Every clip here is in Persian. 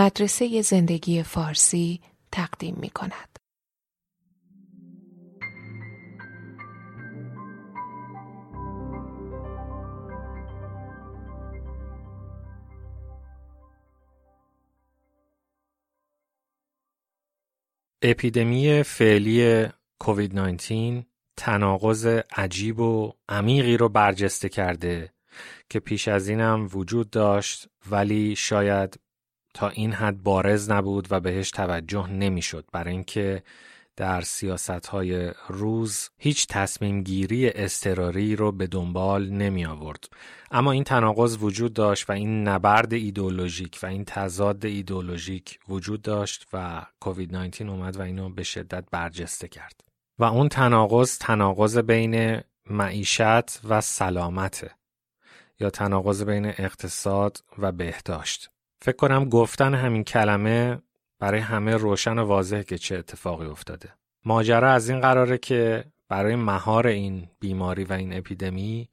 مدرسه زندگی فارسی تقدیم می کند. اپیدمی فعلی کووید 19 تناقض عجیب و عمیقی رو برجسته کرده که پیش از اینم وجود داشت ولی شاید تا این حد بارز نبود و بهش توجه نمی‌شد برای اینکه در سیاست های روز هیچ تصمیم گیری استراری رو به دنبال نمی آورد. اما این تناقض وجود داشت و این نبرد ایدولوژیک و این تضاد ایدولوژیک وجود داشت و کووید 19 اومد و اینو به شدت برجسته کرد. و اون تناقض تناقض بین معیشت و سلامته یا تناقض بین اقتصاد و بهداشت. فکر کنم گفتن همین کلمه برای همه روشن و واضحه که چه اتفاقی افتاده. ماجرا از این قراره که برای مهار این بیماری و این اپیدمی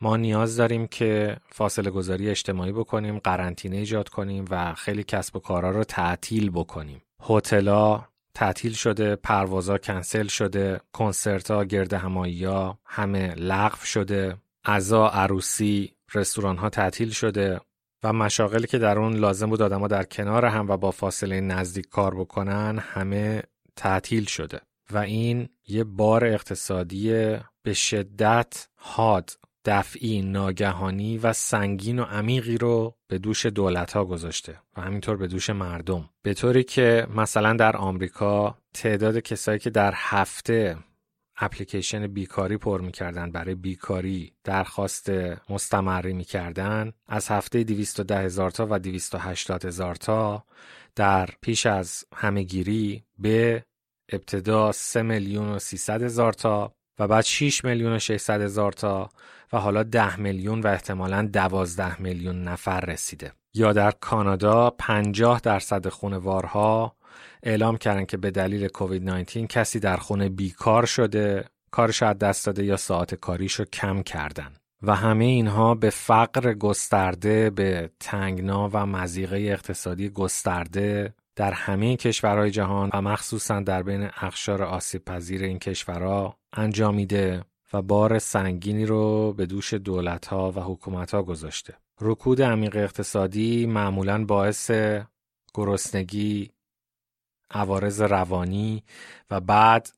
ما نیاز داریم که فاصله گذاری اجتماعی بکنیم، قرنطینه ایجاد کنیم و خیلی کسب و کارا رو تعطیل بکنیم. هتل‌ها تعطیل شده، پروازا کنسل شده، کنسرت‌ها، گرد همایی‌ها همه لغو شده، عزا، عروسی، رستوران ها تعطیل شده و مشاغلی که در اون لازم بود آدما در کنار هم و با فاصله نزدیک کار بکنن همه تعطیل شده. و این یه بار اقتصادی به شدت حاد دفعی ناگهانی و سنگین و عمیقی رو به دوش دولت ها گذاشته و همینطور به دوش مردم. به طوری که مثلا در آمریکا تعداد کسایی که در هفته اپلیکیشن بیکاری پر می‌کردن برای بیکاری درخواست مستمری می‌کردن. از هفته 210 هزار تا و 280 هزار تا در پیش از همهگیری به ابتدا 3 میلیون و 300 هزار تا و بعد 6 میلیون و 600 هزار تا و حالا 10 میلیون و احتمالا 12 میلیون نفر رسیده. یا در کانادا 50 درصد خونوارها اعلام کردن که به دلیل کووید 19 کسی در خونه بیکار شده کارش از دست داده یا ساعت کاریشو کم کردن و همه اینها به فقر گسترده به تنگنا و مزیقه اقتصادی گسترده در همه کشورهای جهان و مخصوصا در بین اخشار آسیب پذیر این کشورها انجامیده و بار سنگینی رو به دوش دولتها و حکومتها گذاشته. رکود عمیق اقتصادی معمولا باعث گرسنگی، عوارض روانی و بعد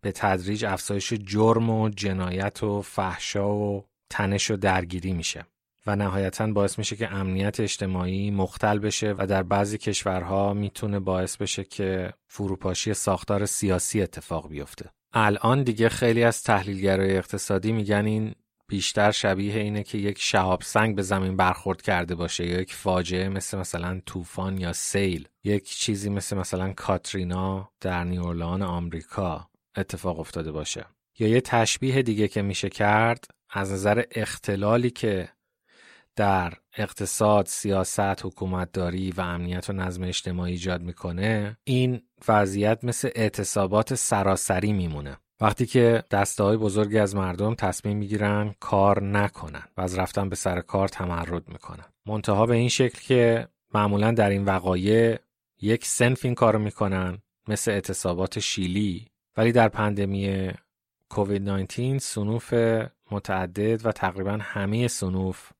به تدریج افزایش جرم و جنایت و فحشا و تنش و درگیری میشه و نهایتا باعث میشه که امنیت اجتماعی مختل بشه و در بعضی کشورها می‌تونه باعث بشه که فروپاشی ساختار سیاسی اتفاق بیفته. الان دیگه خیلی از تحلیلگرای اقتصادی میگن این بیشتر شبیه اینه که یک شهاب سنگ به زمین برخورد کرده باشه یا یک فاجعه مثل مثلا طوفان یا سیل یک چیزی مثل مثلا کاترینا در نیورلان آمریکا اتفاق افتاده باشه. یا یه تشبیه دیگه که میشه کرد از نظر اختلالی که در اقتصاد، سیاست، حکومتداری و امنیت و نظم اجتماعی ایجاد می‌کنه این وضعیت مثل اعتصابات سراسری میمونه. وقتی که دسته های بزرگی از مردم تصمیم می‌گیرن کار نکنن و از رفتن به سر کار تمرد می‌کنن. منتها به این شکل که معمولا در این وقایع یک سنف این کارو می‌کنن مثل اعتصابات شیلی. ولی در پندمی کووید 19 سنوف متعدد و تقریبا همه سنوف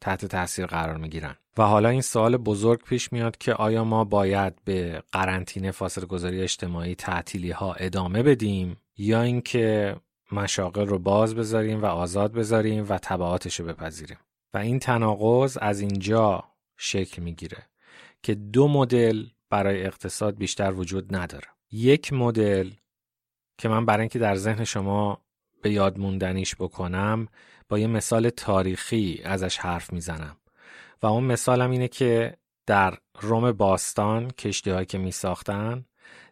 تحت تاثیر قرار می‌گیرن. و حالا این سوال بزرگ پیش میاد که آیا ما باید به قرنطینه فاصله گذاری اجتماعی تعطیلی ها ادامه بدیم؟ یا اینکه مشاغل رو باز بذاریم و آزاد بذاریم و تبعاتش رو بپذیریم. و این تناقض از اینجا شکل می‌گیره که دو مدل برای اقتصاد بیشتر وجود نداره. یک مدل که من برای اینکه در ذهن شما به یاد موندنیش بکنم با یه مثال تاریخی ازش حرف می‌زنم. و اون مثالم اینه که در روم باستان کشتی که می ساختن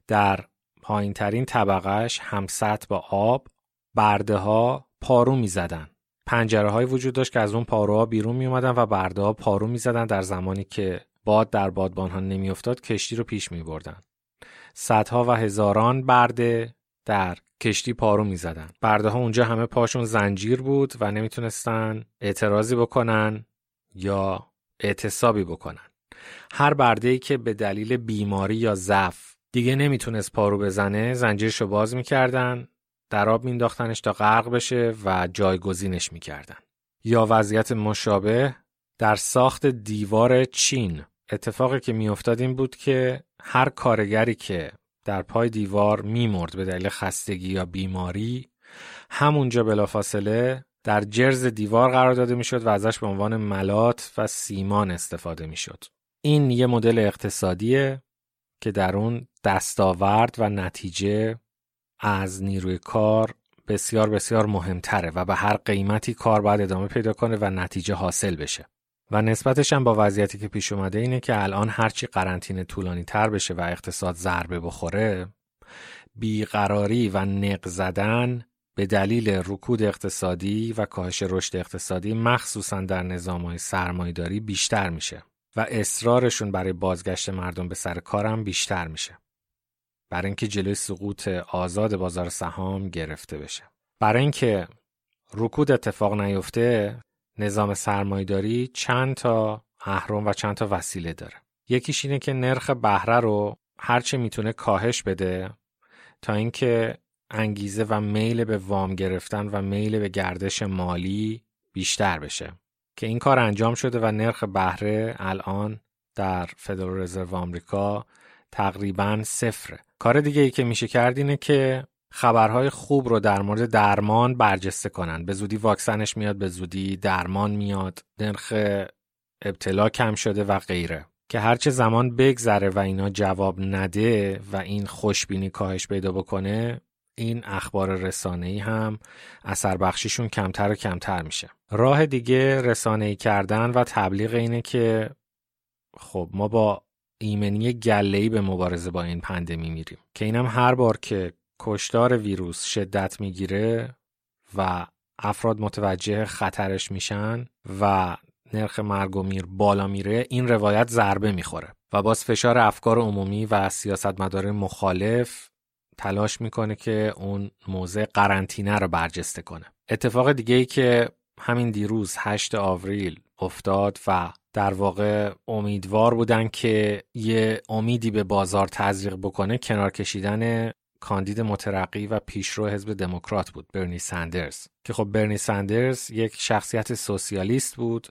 در پایین ترین طبقهش همسط با آب برده ها پارو می زدن. پنجره های وجود داشت که از اون پاروها بیرون می اومدن و برده ها پارو می زدن در زمانی که باد در بادبان ها نمی افتاد کشتی رو پیش می بردن. صدها و هزاران برده در کشتی پارو می زدن. برده ها اونجا همه پاشون زنجیر بود و نمی‌تونستن اعتراضی بکنن یا اعتصابی بکنن. هر برده ای که به دلیل بیماری یا ضعف دیگه نمی‌تونست پارو بزنه زنجیرشو باز می‌کردن در آب مینداختنش تا غرق بشه و جایگزینش می‌کردن یا وضعیت مشابه در ساخت دیوار چین اتفاقی که میافتاد این بود که هر کارگری که در پای دیوار میمرد به دلیل خستگی یا بیماری همونجا بلافاصله در جرز دیوار قرار داده می‌شد و ازش به عنوان ملات و سیمان استفاده می‌شد. این یه مدل اقتصادیه که در اون دستاورد و نتیجه از نیروی کار بسیار بسیار مهمتره و به هر قیمتی کار باید ادامه پیدا کنه و نتیجه حاصل بشه. و نسبتش هم با وضعیتی که پیش اومده اینه که الان هرچی قرنطینه طولانی تر بشه و اقتصاد ضربه بخوره بیقراری و نق زدن به دلیل رکود اقتصادی و کاهش رشد اقتصادی مخصوصا در نظام های سرمایداری بیشتر میشه و اصرارشون برای بازگشت مردم به سر کارم بیشتر میشه. برای اینکه جلوی سقوط آزاد بازار سهام گرفته بشه. برای اینکه رکود اتفاق نیفته نظام سرمایداری چند تا اهرم و چند تا وسیله داره. یکیش اینه که نرخ بهره رو هرچه می‌تونه کاهش بده تا اینکه انگیزه و میل به وام گرفتن و میل به گردش مالی بیشتر بشه که این کار انجام شده و نرخ بهره الان در فدرال رزرو آمریکا تقریبا صفره. کار دیگه ای که میشه کرد اینه که خبرهای خوب رو در مورد درمان برجسته کنن. به زودی واکسنش میاد به زودی درمان میاد. نرخ ابتلا کم شده و غیره. که هرچه زمان بگذره و اینا جواب نده و این خوشبینی کاهش پیدا بکنه این اخبار رسانه‌ای هم اثر بخشیشون کمتر و کمتر میشه. راه دیگه رسانه‌ای کردن و تبلیغ اینه که خب ما با ایمنی گله‌ای به مبارزه با این پندمی میریم که اینم هر بار که کشتار ویروس شدت می‌گیره و افراد متوجه خطرش میشن و نرخ مرگ و میر بالا میره این روایت ضربه می‌خوره و باز فشار افکار عمومی و سیاستمدار مخالف تلاش می‌کنه که اون موضع قرنطینه رو برجسته کنه. اتفاق دیگه ای که همین دیروز 8 آوریل افتاد و در واقع امیدوار بودن که یه امیدی به بازار تزریق بکنه کنار کشیدن کاندید مترقی و پیشرو حزب دموکرات بود برنی ساندرز که خب برنی ساندرز یک شخصیت سوسیالیست بود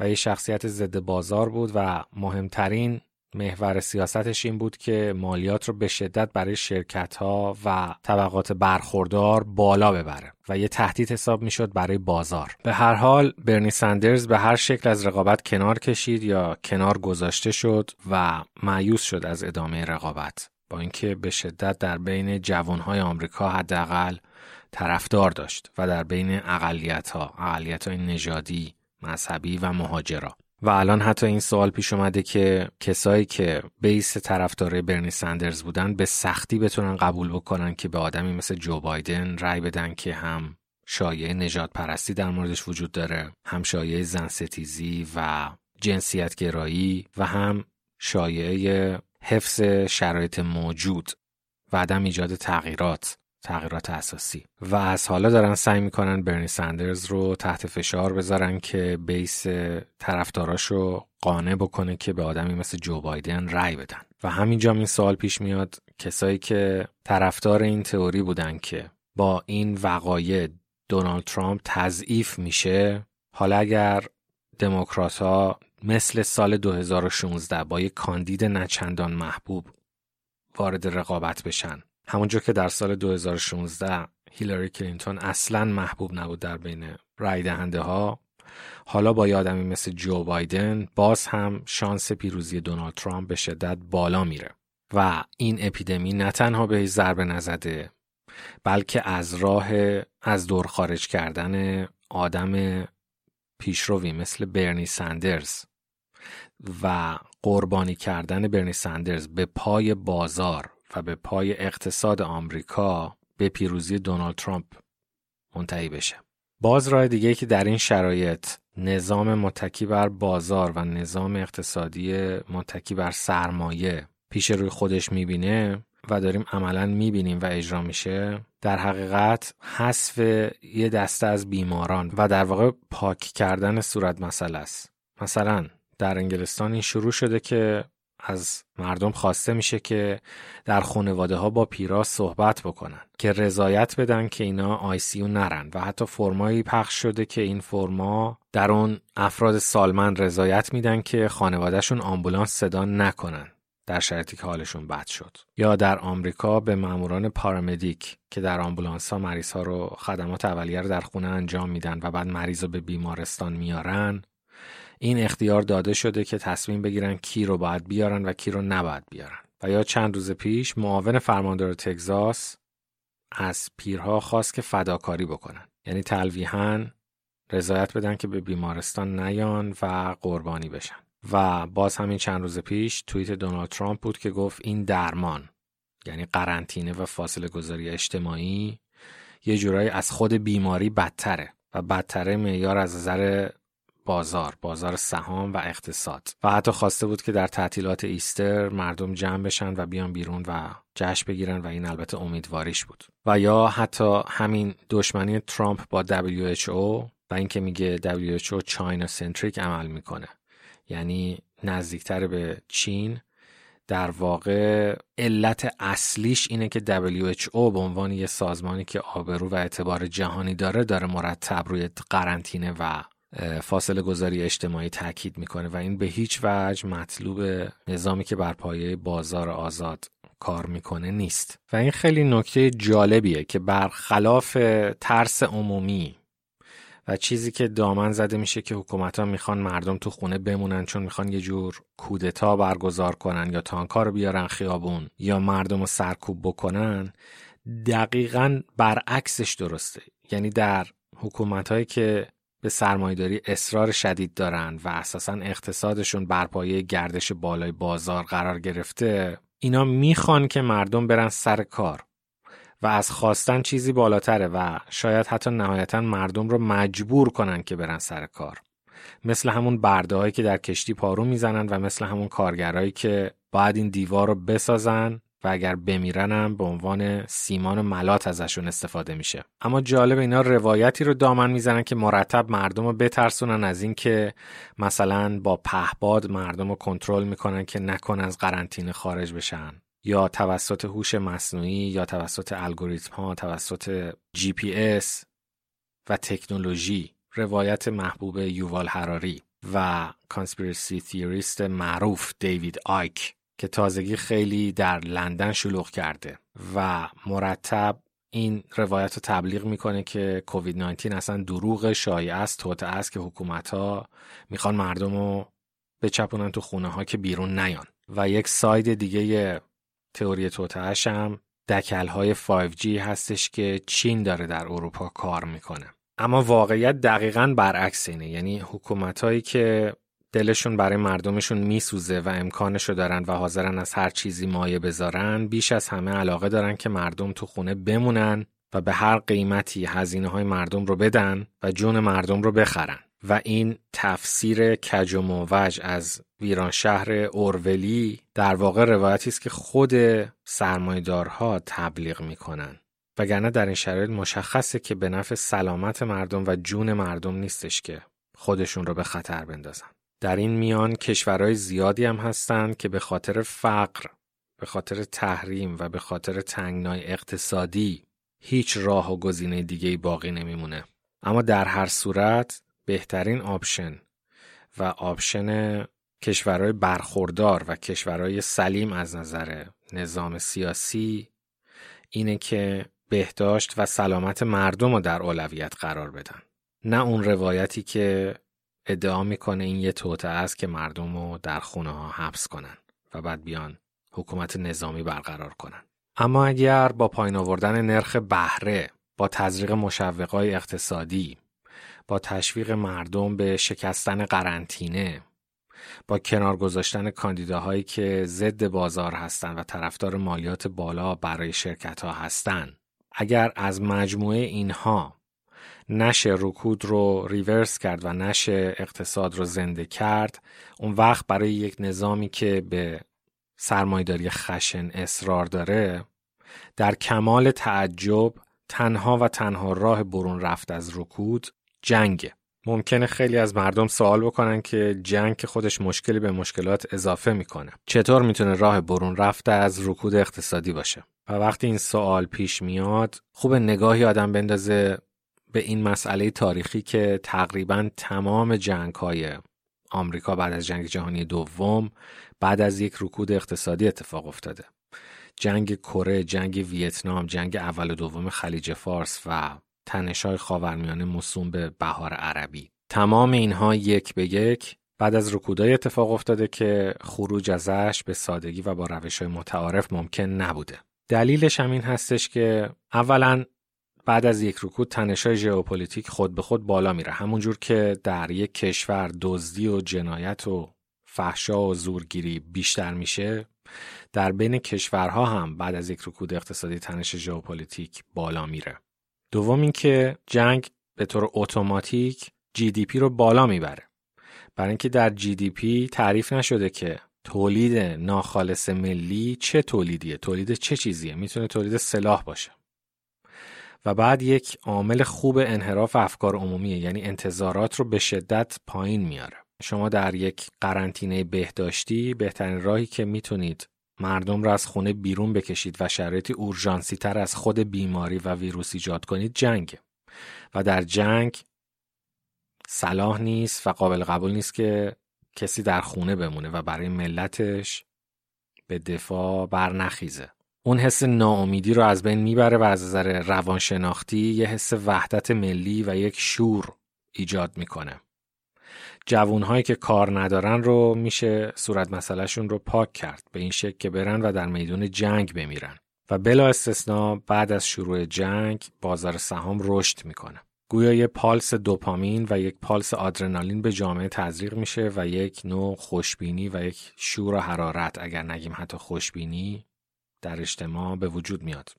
و یک شخصیت ضد بازار بود و مهمترین محور سیاستش این بود که مالیات رو به شدت برای شرکت ها و طبقات برخوردار بالا ببره و یه تهدید حساب می‌شد برای بازار. به هر حال برنی سندرز به هر شکل از رقابت کنار کشید یا کنار گذاشته شد و معیوس شد از ادامه رقابت با اینکه به شدت در بین جوانهای آمریکا حداقل طرفدار داشت و در بین اقلیت ها اقلیت های نژادی مذهبی و مهاجرا. و الان حتی این سوال پیش اومده که کسایی که بیس طرفدار برنی سندرز بودن به سختی بتونن قبول بکنن که به آدمی مثل جو بایدن رأی بدن که هم شایعه نجات پرستی در موردش وجود داره هم شایعه زن ستیزی و جنسیت گرایی و هم شایعه حفظ شرایط موجود و عدم ایجاد تغییرات. تغییرات اساسی. و از حالا دارن سعی می‌کنن برنی سندرز رو تحت فشار بذارن که بیس طرفداراشو قانع بکنه که به آدمی مثل جو بایدن رأی بدن. و همینجا این سوال پیش میاد کسایی که طرفدار این تئوری بودن که با این وقایع دونالد ترامپ تضعیف میشه حالا اگر دموکرات ها مثل سال 2016 با یک کاندید نچندان محبوب وارد رقابت بشن همونجور که در سال 2016 هیلاری کلینتون اصلا محبوب نبود در بین رای دهنده ها حالا با یادمی مثل جو بایدن باز هم شانس پیروزی دونالد ترامپ به شدت بالا میره. و این اپیدمی نه تنها به ضربه نزده بلکه از راه از دور خارج کردن آدم پیشروی مثل برنی سندرز و قربانی کردن برنی سندرز به پای بازار و به پای اقتصاد آمریکا به پیروزی دونالد ترامپ منتهی بشه. باز راه دیگه که در این شرایط نظام متکی بر بازار و نظام اقتصادی متکی بر سرمایه پیش روی خودش می‌بینه و داریم عملا می‌بینیم و اجرا میشه در حقیقت حذف یه دسته از بیماران و در واقع پاک کردن صورت مسئله است مثلا در انگلستان این شروع شده که از مردم خواسته میشه که در خانواده ها با پیرها صحبت بکنن که رضایت بدن که اینا آیسیو نرن. و حتی فرمایی پخش شده که این فرما در اون افراد سالمند رضایت میدن که خانوادهشون آمبولانس صدا نکنن در شرایطی که حالشون بد شد. یا در آمریکا به ماموران paramedic که در آمبولانس ها مریض ها رو خدمات اولیه رو در خونه انجام میدن و بعد مریض رو به بیمارستان میارن این اختیار داده شده که تصمیم بگیرن کی رو باید بیارن و کی رو نباید بیارن. و یا چند روز پیش معاون فرماندار تگزاس از پیرها خواست که فداکاری بکنن. یعنی تلویحا رضایت بدن که به بیمارستان نیان و قربانی بشن. و باز همین چند روز پیش توییت دونالد ترامپ بود که گفت این درمان یعنی قرنطینه و فاصله گذاری اجتماعی یه جورایی از خود بیماری بدتره و بدتره معیار از نظر بازار بازار سهام و اقتصاد. و حتی خواسته بود که در تعطیلات ایستر مردم جمع بشن و بیان بیرون و جشن بگیرن و این البته امیدواریش بود. و یا حتی همین دشمنی ترامپ با WHO و اینکه میگه WHO چاینا سنتریک عمل می‌کنه. یعنی نزدیکتر به چین در واقع علت اصلیش اینه که WHO به عنوان یه سازمانی که آبرو و اعتبار جهانی داره داره مرتب روی قرنطینه و فاصله گذاری اجتماعی تاکید می‌کنه و این به هیچ وجه مطلوب نظامی که بر پایه بازار آزاد کار می‌کنه نیست. و این خیلی نکته جالبیه که برخلاف ترس عمومی و چیزی که دامن زده میشه که حکومت ها می‌خوان مردم تو خونه بمونن چون می‌خوان یه جور کودتا برگزار کنن یا تانکا رو بیارن خیابون یا مردم رو سرکوب بکنن دقیقا برعکسش درسته. یعنی در حکومت هایی که به سرمایداری اصرار شدید دارن و اساسا اقتصادشون بر پایه گردش بالای بازار قرار گرفته اینا می‌خوان که مردم برن سر کار و از خواستن چیزی بالاتره و شاید حتی نهایتا مردم رو مجبور کنن که برن سر کار. مثل همون برده که در کشتی پارو می‌زنن و مثل همون کارگرهایی که باید این دیوار رو بسازن اگر بمیرنم به عنوان سیمان و ملات ازشون استفاده میشه. اما جالب اینا روایتی رو دامن می‌زنن که مرتب مردم رو بترسونن از اینکه مثلا با پهباد مردم رو کنترل می‌کنن که نکن از قرنطینه خارج بشن. یا توسط هوش مصنوعی یا توسط الگوریتم ها توسط جی پی اس و تکنولوژی. روایت محبوب یووال هراری و conspiracy theorist معروف دیوید آیک. که تازگی خیلی در لندن شلوغ کرده و مرتب این روایت رو تبلیغ می‌کنه که کووید 19 اصلا دروغ شایعه است توطئه است که حکومت ها می‌خوان مردم رو بچپونن تو خونه ها که بیرون نیان. و یک ساید دیگه تئوری توتهش هم دکل های 5G هستش که چین داره در اروپا کار می‌کنه. اما واقعیت دقیقا برعکس اینه. یعنی حکومت هایی که دلشون برای مردمشون میسوزه و امکانشو دارن و حاضرن از هر چیزی مایه بذارن بیش از همه علاقه دارن که مردم تو خونه بمونن و به هر قیمتی هزینه های مردم رو بدن و جون مردم رو بخرن. و این تفسیر کج و موج از ویران شهر اورولی در واقع روایتی است که خود سرمایدارها تبلیغ می‌کنن. وگرنه در این شرایط مشخصه که به نفع سلامت مردم و جون مردم نیستش که خودشون رو به خطر بندازن. در این میان کشورهای زیادی هم هستند که به خاطر فقر به خاطر تحریم و به خاطر تنگنای اقتصادی هیچ راه و گزینه دیگه باقی نمیمونه. اما در هر صورت بهترین option و option کشورهای برخوردار و کشورهای سلیم از نظر نظام سیاسی اینه که بهداشت و سلامت مردم رو در اولویت قرار بدن. نه اون روایتی که ادعا می‌کنه این یه توطئه است که مردم رو در خونه ها حبس کنن و بعد بیان حکومت نظامی برقرار کنن. اما اگر با پایین آوردن نرخ بهره با تزریق مشوقای اقتصادی با تشویق مردم به شکستن قرنطینه با کنار گذاشتن کاندیداهایی که ضد بازار هستند و طرفدار مالیات بالا برای شرکت ها هستند اگر از مجموعه اینها نشه رکود رو ریورس کرد و نشه اقتصاد رو زنده کرد. اون وقت برای یک نظامی که به سرمایداری خشن اصرار داره در کمال تعجب تنها و تنها راه برون رفت از رکود جنگ ممکنه خیلی از مردم سوال بکنن که جنگ که خودش مشکلی به مشکلات اضافه می‌کنه. چطور می‌تونه راه برون رفته از رکود اقتصادی باشه؟ و وقتی این سوال پیش میاد خوب نگاهی آدم بندازه به این مسئله تاریخی که تقریبا تمام جنگ های آمریکا بعد از جنگ جهانی دوم بعد از یک رکود اقتصادی اتفاق افتاده. جنگ کره، جنگ ویتنام، جنگ اول و دوم خلیج فارس و تنشای خاورمیانه موسوم به بهار عربی. تمام اینها یک به یک بعد از رکودای اتفاق افتاده که خروج ازش به سادگی و با روش های متعارف ممکن نبوده. دلیلش هم این هستش که اولا بعد از یک رکود تنشای ژئوپلیتیک خود به خود بالا میره. همونجور که در یک کشور دزدی و جنایت و فحشا و زورگیری بیشتر میشه در بین کشورها هم بعد از یک رکود اقتصادی تنش ژئوپلیتیک بالا میره. دوم اینکه جنگ به طور اتوماتیک GDP رو بالا می‌بره. برای اینکه در GDP تعریف نشده که تولید ناخالص ملی چه تولیدیه تولید چه چیزیه. می‌تونه تولید سلاح باشه. و بعد یک عامل خوب انحراف افکار عمومیه یعنی انتظارات رو به شدت پایین میاره. شما در یک قرنطینه بهداشتی بهترین راهی که می‌تونید مردم را از خونه بیرون بکشید و شرایطی اورژانسی تر از خود بیماری و ویروس ایجاد کنید جنگ و در جنگ صلاح نیست و قابل قبول نیست که کسی در خونه بمونه و برای ملتش به دفاع برنخیزه. اون حس ناامیدی رو از بین می‌بره و از نظر روانشناختی یه حس وحدت ملی و یک شور ایجاد می‌کنه. جوونهایی که کار ندارن رو میشه صورت مسئلهشون رو پاک کرد به این شکل که برن و در میدون جنگ بمیرن. و بلا استثنا بعد از شروع جنگ بازار سهام رشد می‌کنه. گویا یک پالس دوپامین و یک پالس آدرنالین به جامعه تزریق میشه و یک نوع خوشبینی و یک شور و حرارت اگر نگیم حتی خوشبینی در اجتماع به وجود میاد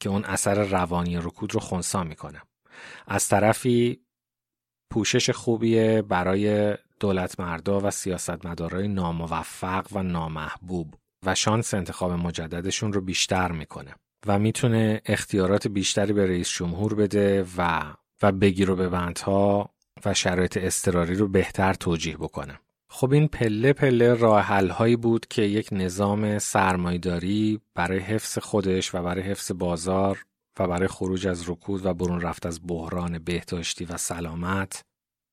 که اون اثر روانی رکود رو خونسا می‌کنه از طرفی پوشش خوبیه برای دولت مردا و سیاستمدارای ناموفق و نامحبوب و شانس انتخاب مجددشون رو بیشتر می‌کنه و می‌تونه اختیارات بیشتری به رئیس جمهور بده و و بگیر و ببندها و شرایط اضطراری رو بهتر توجیه بکنه. خب این پله پله راه هایی بود که یک نظام سرمایداری برای حفظ خودش و برای حفظ بازار و برای خروج از رکود و برون رفت از بحران بهداشتی و سلامت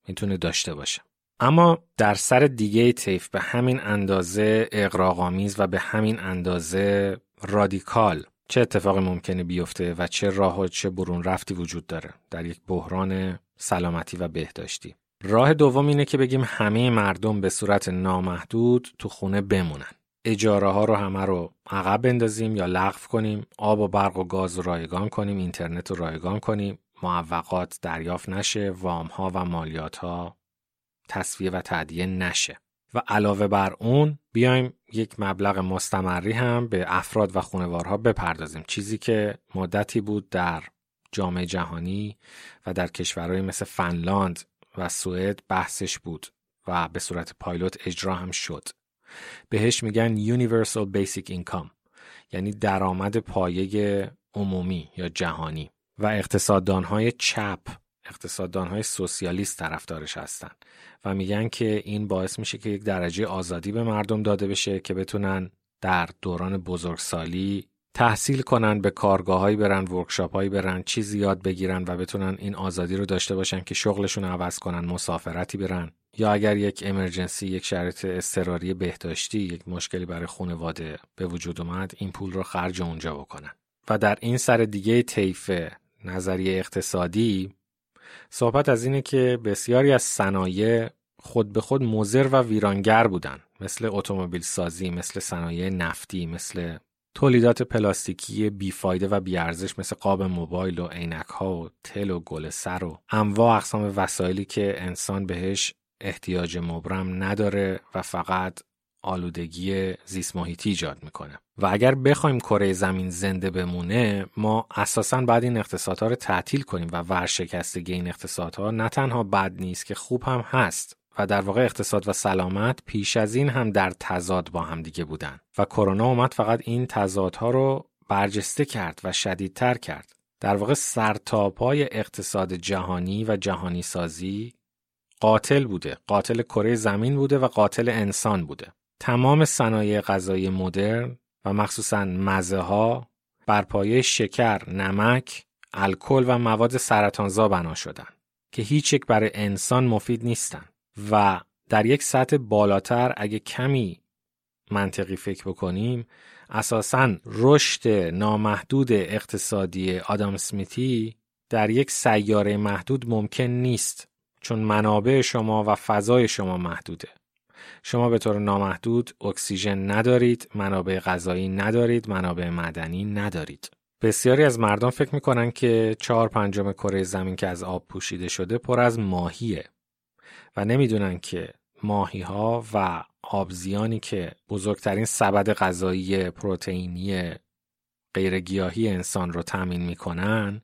می‌تونه داشته باشه. اما در سر دیگه طیف به همین اندازه اقراقامیز و به همین اندازه رادیکال چه اتفاقی ممکنه بیفته و چه راه و چه برون رفتی وجود داره در یک بحران سلامتی و بهداشتی راه دوم اینه که بگیم همه مردم به صورت نامحدود تو خونه بمونن. اجاره ها رو همه رو عقب بندازیم یا لغو کنیم آب و برق و گاز رو رایگان کنیم اینترنت رو رایگان کنیم معوقات دریافت نشه وام ها و مالیات ها تصویه و تعدیه نشه. و علاوه بر اون بیایم یک مبلغ مستمری هم به افراد و خانوارها بپردازیم. چیزی که مدتی بود در جامعه جهانی و در کشورهای مثل فنلاند و سوئد بحثش بود و به صورت پایلوت اجرا هم شد. بهش میگن Universal Basic Income یعنی درآمد پایه عمومی یا جهانی. و اقتصاددانهای چپ اقتصاددانهای سوسیالیست طرفدارش هستن و میگن که این باعث میشه که یک درجه آزادی به مردم داده بشه که بتونن در دوران بزرگسالی تحصیل کنن به کارگاههایی برن ورکشاپ هایی برن چیزی یاد بگیرن و بتونن این آزادی رو داشته باشن که شغلشون عوض کنن مسافرتی برن. یا اگر یک امرجنسی یک شرط اضطراری بهداشتی یک مشکلی برای خانواده به وجود اومد این پول رو خرج اونجا بکنن. و در این سر دیگه طیف نظریه اقتصادی صحبت از اینه که بسیاری از صنایع خود به خود مزر و ویرانگر بودن. مثل اتومبیل سازی مثل صنایع نفتی مثل تولیدات پلاستیکی بیفایده و بیارزش مثل قاب موبایل و عینک ها و تل و گل سر و انواع اقسام وسایلی که انسان بهش احتیاج مبرم نداره و فقط آلودگی زیست محیطی ایجاد می‌کنه. و اگر بخوایم کره زمین زنده بمونه ما اساسا بعد این اقتصادها رو تعطیل کنیم و ورشکستگی این اقتصادها نه تنها بد نیست که خوب هم هست و در واقع اقتصاد و سلامت پیش از این هم در تضاد با هم دیگه بودن و کرونا اومد فقط این تضادها رو برجسته کرد و شدیدتر کرد. در واقع سرتاپای اقتصاد جهانی و جهانی سازی قاتل بوده قاتل کره زمین بوده و قاتل انسان بوده. تمام صنایع غذایی مدرن و مخصوصا مزه ها بر پایه شکر، نمک، الکل و مواد سرطانزا بنا شدن که هیچ یک برای انسان مفید نیستن. و در یک سطح بالاتر اگه کمی منطقی فکر بکنیم اساسا رشد نامحدود اقتصادی آدام سمیتی در یک سیاره محدود ممکن نیست چون منابع شما و فضای شما محدوده. شما به طور نامحدود اکسیژن ندارید منابع غذایی ندارید منابع مدنی ندارید. بسیاری از مردم فکر می‌کنن که چهار پنجم کره زمین که از آب پوشیده شده پر از ماهیه. و نمی‌دونن که ماهی ها و آبزیانی که بزرگترین سبد غذایی پروتئینی غیرگیاهی انسان رو تامین می‌کنن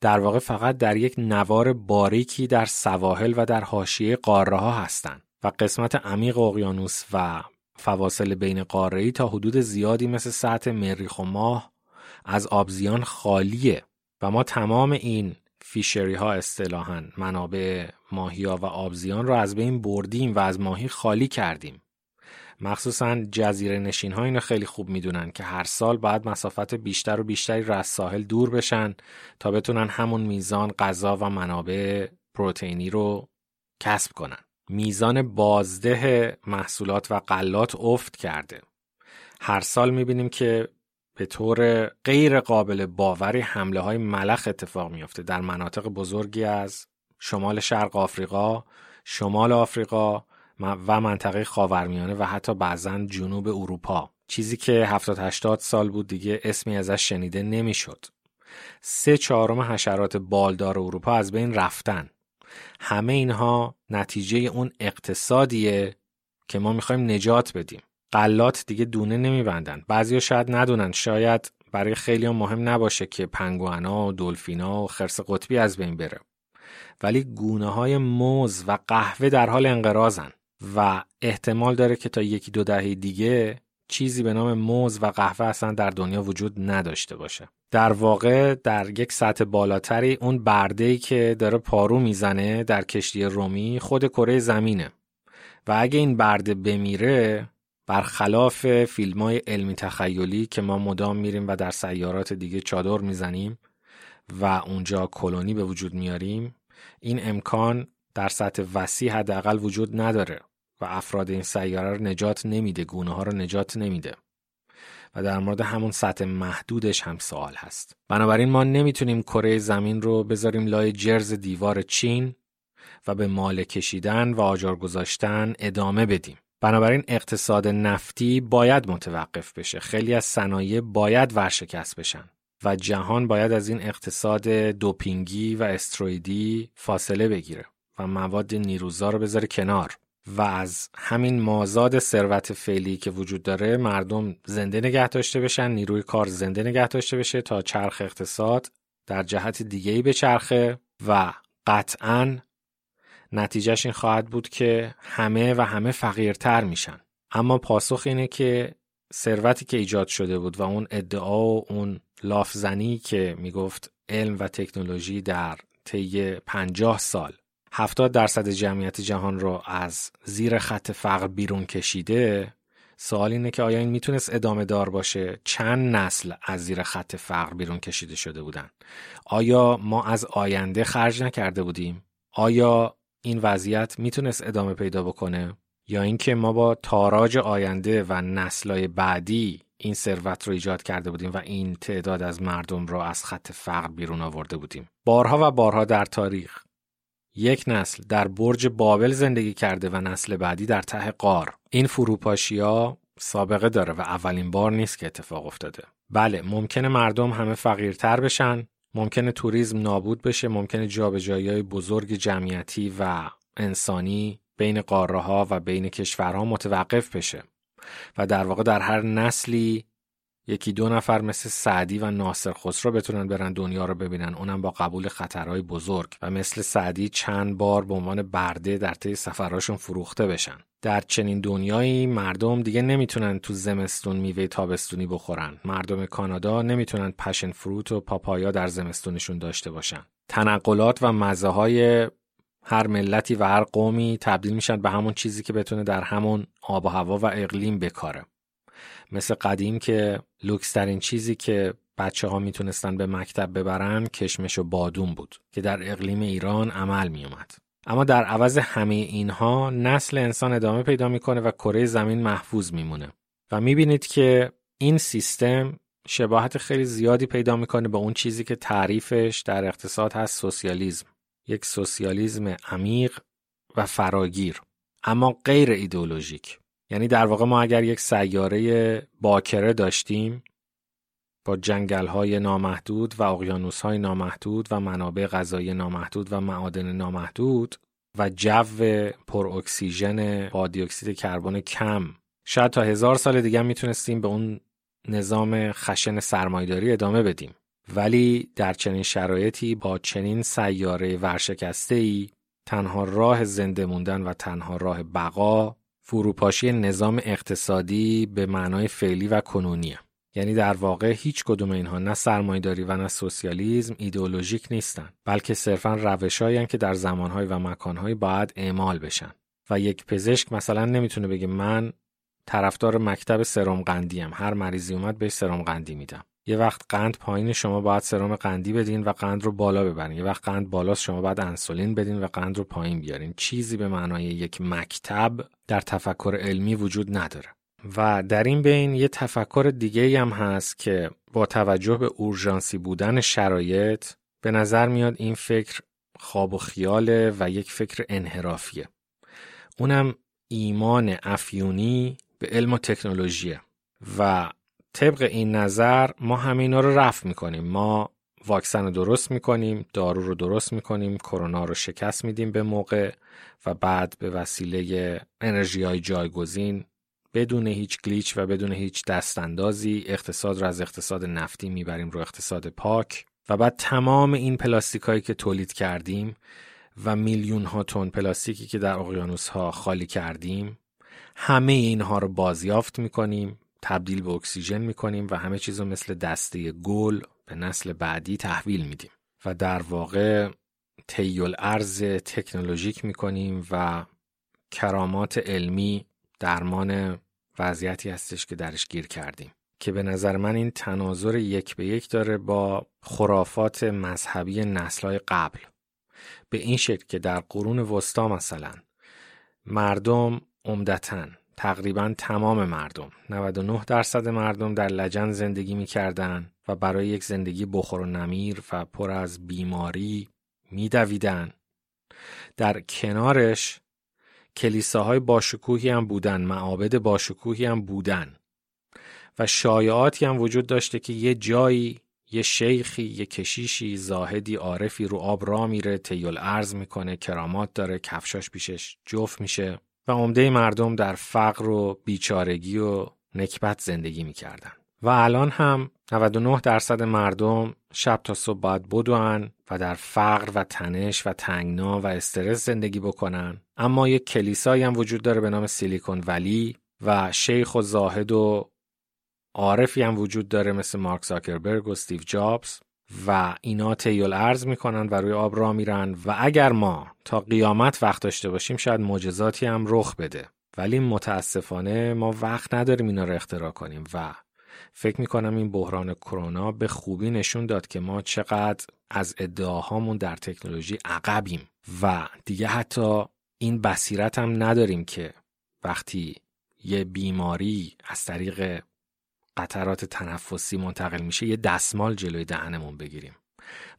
در واقع فقط در یک نوار باریکی در سواحل و در حاشیه قاره ها هستند و قسمت عمیق اقیانوس و فواصل بین قاره تا حدود زیادی مثل سطح مریخ و ماه از آبزیان خالیه و ما تمام این فیشری ها اصطلاحا منابع ماهی ها و آبزیان رو از بین بردیم و از ماهی خالی کردیم. مخصوصا جزیره نشین ها اینو خیلی خوب می‌دونن که هر سال باید مسافت بیشتر و بیشتری رو از ساحل دور بشن تا بتونن همون میزان غذا و منابع پروتئینی رو کسب کنن. میزان بازده محصولات و قلات افت کرده. هر سال می‌بینیم که به طور غیر قابل باوری حمله های ملخ اتفاق میافته در مناطق بزرگی از شمال شرق آفریقا، شمال آفریقا و منطقه خاورمیانه و حتی بعضا جنوب اروپا چیزی که 70 80 سال بود دیگه اسمی ازش شنیده نمی‌شد. سه چهارم حشرات بالدار اروپا از بین رفتن. همه اینها نتیجه اون اقتصادیه که ما می‌خوایم نجات بدیم. قلات دیگه دونه نمیبندن. بعضیا شاید ندونن شاید برای خیلی مهم نباشه که پنگوانا و دلفینا و خرس قطبی از بین بره. ولی گونه های موز و قهوه در حال انقراضن. و احتمال داره که تا یکی دو دهه دیگه چیزی به نام موز و قهوه اصلا در دنیا وجود نداشته باشه در واقع در یک سطح بالاتری اون برده که داره پارو می‌زنه در کشتی رومی خود کره زمینه و اگه این برده بمیره برخلاف فیلم های علمی تخیلی که ما مدام میریم و در سیارات دیگه چادر می‌زنیم و اونجا کلونی به وجود میاریم این امکان در سطح وسیع حداقل وجود نداره و افراد این سیاره رو نجات نمیده گونه ها رو نجات نمیده. و در مورد همون سطح محدودش هم سوال هست. بنابراین ما نمی‌تونیم کره زمین رو بذاریم لای جرز دیوار چین و به مال کشیدن و آجار گذاشتن ادامه بدیم. بنابراین اقتصاد نفتی باید متوقف بشه. خیلی از صنایع باید ورشکست بشن. و جهان باید از این اقتصاد دوپینگی و استرویدی فاصله بگیره و مواد نیروزا رو بذاره کنار. و از همین مازاد ثروت فعلی که وجود داره مردم زنده نگه داشته بشن نیروی کار زنده نگه داشته بشه تا چرخ اقتصاد در جهت دیگه ای به چرخه و قطعا نتیجهش این خواهد بود که همه و همه فقیرتر میشن. اما پاسخ اینه که ثروتی که ایجاد شده بود و اون ادعا و اون لافزنی که می‌گفت علم و تکنولوژی در طی پنجاه سال 70 درصد جمعیت جهان رو از زیر خط فقر بیرون کشیده سوال اینه که آیا این می‌تونست ادامه دار باشه؟ چند نسل از زیر خط فقر بیرون کشیده شده بودن؟ آیا ما از آینده خرج نکرده بودیم؟ آیا این وضعیت می‌تونست ادامه پیدا بکنه؟ یا اینکه ما با تاراج آینده و نسلهای بعدی این ثروت رو ایجاد کرده بودیم و این تعداد از مردم را از خط فقر بیرون آورده بودیم. بارها و بارها در تاریخ یک نسل در برج بابل زندگی کرده و نسل بعدی در ته قار این فروپاشیا سابقه داره و اولین بار نیست که اتفاق افتاده. بله ممکنه مردم همه فقیرتر بشن ممکنه توریسم نابود بشه ممکنه جابجایی های بزرگ جمعیتی و انسانی بین قاره ها و بین کشورها متوقف بشه و در واقع در هر نسلی یکی دو نفر مثل سعدی و ناصر خسرو بتونن برن دنیا رو ببینن. اونم با قبول خطرهای بزرگ و مثل سعدی چند بار به عنوان برده در طی سفرهاشون فروخته بشن. در چنین دنیایی مردم دیگه نمی‌تونن تو زمستون میوه تابستونی بخورن. مردم کانادا نمی‌تونن پشن فروت و پاپایا در زمستونشون داشته باشن. تنقلات و مزه های هر ملتی و هر قومی تبدیل میشن به همون چیزی که بتونه در همون آب و هوا و اقلیم بکاره. مثل قدیم که لوکس ترین چیزی که بچه ها می‌تونستن به مکتب ببرن کشمش و بادون بود که در اقلیم ایران عمل میومد. اما در عوض همه اینها نسل انسان ادامه پیدا می‌کنه و کره زمین محفوظ میمونه. و می‌بینید که این سیستم شباهت خیلی زیادی پیدا می‌کنه به اون چیزی که تعریفش در اقتصاد هست سوسیالیزم یک سوسیالیزم عمیق و فراگیر اما غیر ایدئولوژیک. یعنی در واقع ما اگر یک سیاره باکره داشتیم با جنگل های نامحدود و اقیانوس های نامحدود و منابع غذایی نامحدود و معادن نامحدود و جو پر اکسیژن با دیوکسید کربن کم. شاید تا هزار سال دیگه می‌تونستیم به اون نظام خشن سرمایداری ادامه بدیم. ولی در چنین شرایطی با چنین سیاره ورشکسته ای تنها راه زنده موندن و تنها راه بقا فروپاشی نظام اقتصادی به معنای فعلی و کنونیه. یعنی در واقع هیچ کدوم اینها نه سرمایداری و نه سوسیالیسم ایدئولوژیک نیستن بلکه صرفا روشهایی که در زمانهای و مکانهایی باید اعمال بشن. و یک پزشک مثلا نمی‌تونه بگه من طرفدار مکتب سرم قندی هر مریضی اومد بهش سرم قندی میدم. یه وقت قند پایین شما باید سرم قندی بدین و قند رو بالا ببرین. یه وقت قند بالاست شما باید انسولین بدین و قند رو پایین بیارین. چیزی به معنای یک مکتب در تفکر علمی وجود نداره. و در این بین یه تفکر دیگه هم هست که با توجه به اورژانسی بودن شرایط به نظر میاد این فکر خواب و خیاله و یک فکر انحرافیه. اونم ایمان افیونی به علم و تکنولوژیه و طبق این نظر ما همه اینا رو رفع می‌کنیم. ما واکسن رو درست می‌کنیم دارو رو درست می‌کنیم کرونا رو شکست میدیم به موقع و بعد به وسیله انرژی های جایگزین بدون هیچ گلیچ و بدون هیچ دستاندازی اقتصاد رو از اقتصاد نفتی می‌بریم رو اقتصاد پاک و بعد تمام این پلاستیک هایی که تولید کردیم و میلیون ها تن پلاستیکی که در اقیانوس ها خالی کردیم همه اینها رو بازیافت می‌کنیم. تبدیل به اکسیژن می‌کنیم و همه چیز رو مثل دسته گل به نسل بعدی تحویل میدیم. و در واقع تیل ارز تکنولوژیک می‌کنیم و کرامات علمی درمان وضعیتی هستش که درش گیر کردیم. که به نظر من این تناظر یک به یک داره با خرافات مذهبی نسلهای قبل. به این شکل که در قرون وسطا مثلا مردم عمدتا تقریبا تمام مردم. 99 درصد مردم در لجن زندگی می‌کردن و برای یک زندگی بخور و نمیر و پر از بیماری میدویدن. در کنارش کلیساهای باشکوهی هم بودن معابد باشکوهی هم بودن و شایعاتی هم وجود داشته که یه جایی یه شیخی یه کشیشی زاهدی عارفی رو آب را میره تیل ارز می‌کنه کرامات داره کفشاش پیشش جفت میشه. و عمده مردم در فقر و بیچارگی و نکبت زندگی می‌کردن. و الان هم 99 درصد مردم شب تا صبح باید بدوان و در فقر و تنش و تنگنا و استرس زندگی بکنن. اما یک کلیسایی هم وجود داره به نام سیلیکون ولی و شیخ و زاهد و عارفی هم وجود داره مثل مارک زاکربرگ و استیو جابز. و اینا تیل ارز می‌کنن و روی آب را میرن و اگر ما تا قیامت وقت داشته باشیم شاید معجزاتی هم رخ بده. ولی متاسفانه ما وقت نداریم اینا رو اختراع کنیم و فکر می‌کنم این بحران کرونا به خوبی نشون داد که ما چقدر از ادعاهامون در تکنولوژی عقبیم و دیگه حتی این بصیرت هم نداریم که وقتی یه بیماری از طریق قطرات تنفسی منتقل میشه یه دستمال جلوی دهنمون بگیریم.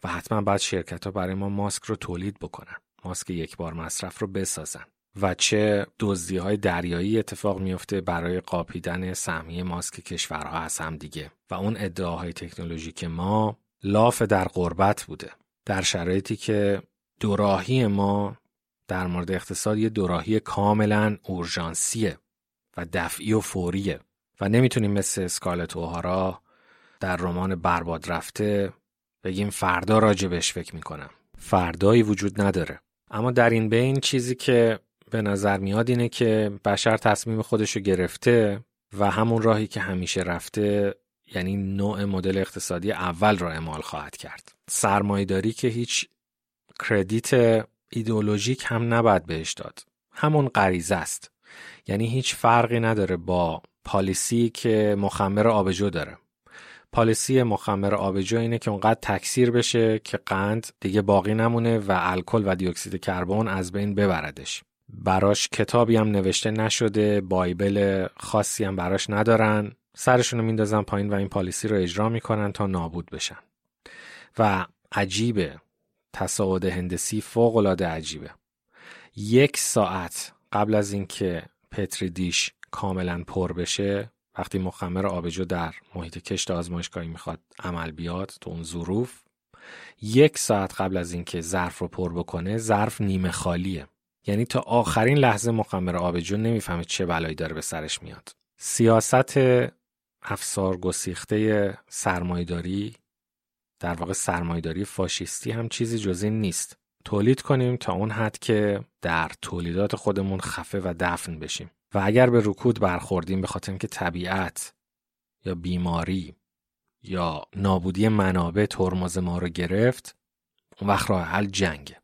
و حتما بعد شرکت ها برای ما ماسک رو تولید بکنن. ماسک یک بار مصرف رو بسازن. و چه دزدی های دریایی اتفاق میفته برای قاپیدن سهمیه ماسک کشورها از هم دیگه. و اون ادعاهای تکنولوژیک ما لاف در قربت بوده. در شرایطی که دوراهی ما در مورد اقتصاد یه دوراهی کاملا اورژانسیه و دفعی و فوریه. و نمی‌تونیم مثل اسکالت اوهارا در رمان برباد رفته بگیم فردا راجبش فکر می‌کنم. فردایی وجود نداره. اما در این بین چیزی که به نظر میاد اینه که بشر تصمیم خودشو گرفته و همون راهی که همیشه رفته یعنی نوع مدل اقتصادی اول را اعمال خواهد کرد. سرمایداری که هیچ کردیت ایدئولوژیک هم نباید بهش داد. همون غریزه است. یعنی هیچ فرقی نداره با پالیسی که مخمر آبجو داره. پالیسی مخمر آبجو اینه که اونقدر تکثیر بشه که قند دیگه باقی نمونه و الکل و دیوکسید کربن از بین ببردش. براش کتابی هم نوشته نشده بایبل خاصی هم براش ندارن. سرشون رو میندازن پایین و این پالیسی رو اجرا می‌کنن تا نابود بشن. و عجیبه تصاعد هندسی فوق العاده عجیبه. یک ساعت قبل از اینکه پتری دیش کاملا پر بشه وقتی مخمر آبجو در محیط کشت آزمایشگاهی می‌خواد عمل بیاد تو اون ظروف یک ساعت قبل از اینکه ظرف رو پر بکنه ظرف نیمه خالیه. یعنی تا آخرین لحظه مخمر آبجو نمی‌فهمه چه بلایی داره به سرش میاد. سیاست افسار گسیخته سرمایداری در واقع سرمایداری فاشیستی هم چیزی جز این نیست. تولید کنیم تا اون حد که در تولیدات خودمون خفه و دفن بشیم. و اگر به رکود برخوردیم به خاطر اینکه طبیعت یا بیماری یا نابودی منابع ترمز ما رو گرفت اون وقت راه حل جنگه.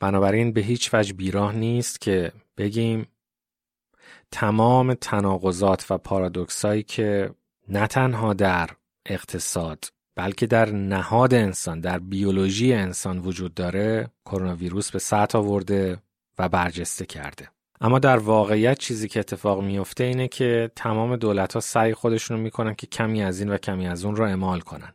بنابراین به هیچ وجه بیراه نیست که بگیم تمام تناقضات و پارادوکسایی که نه تنها در اقتصاد بلکه در نهاد انسان در بیولوژی انسان وجود داره کرونا ویروس به سطح آورده و برجسته کرده. اما در واقعیت چیزی که اتفاق میفته اینه که تمام دولت ها سعی خودشون رو می‌کنن که کمی از این و کمی از اون رو اعمال کنن.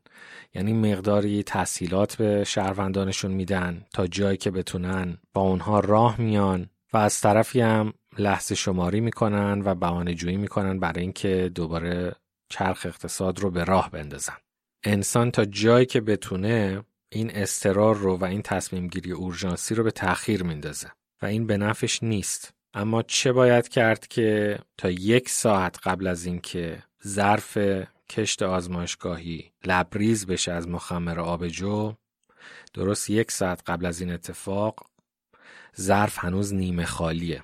یعنی مقداری تسهیلات به شهروندانشون میدن تا جایی که بتونن با اونها راه میان و از طرفی هم لحظه شماری می‌کنن و بهانه جویی می‌کنن برای اینکه دوباره چرخ اقتصاد رو به راه بندازن. انسان تا جایی که بتونه این استرار رو و این تصمیم گیری اورژانسی رو به تأخیر میندازه و این به نفش نیست. اما چه باید کرد که تا یک ساعت قبل از اینکه ظرف کشت آزمایشگاهی لبریز بشه از مخمر آبجو درست یک ساعت قبل از این اتفاق ظرف هنوز نیمه خالیه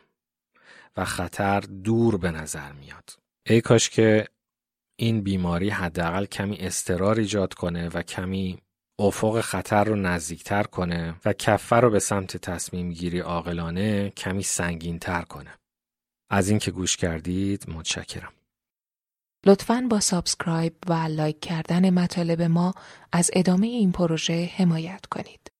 و خطر دور به نظر میاد. ای کاش که این بیماری حداقل کمی اضطرار ایجاد کنه و کمی افق خطر رو نزدیکتر کنه و کفه رو به سمت تصمیم گیری عاقلانه کمی سنگین تر کنه. از اینکه گوش کردید متشکرم. لطفاً با subscribe و لایک کردن مطالب ما از ادامه این پروژه حمایت کنید.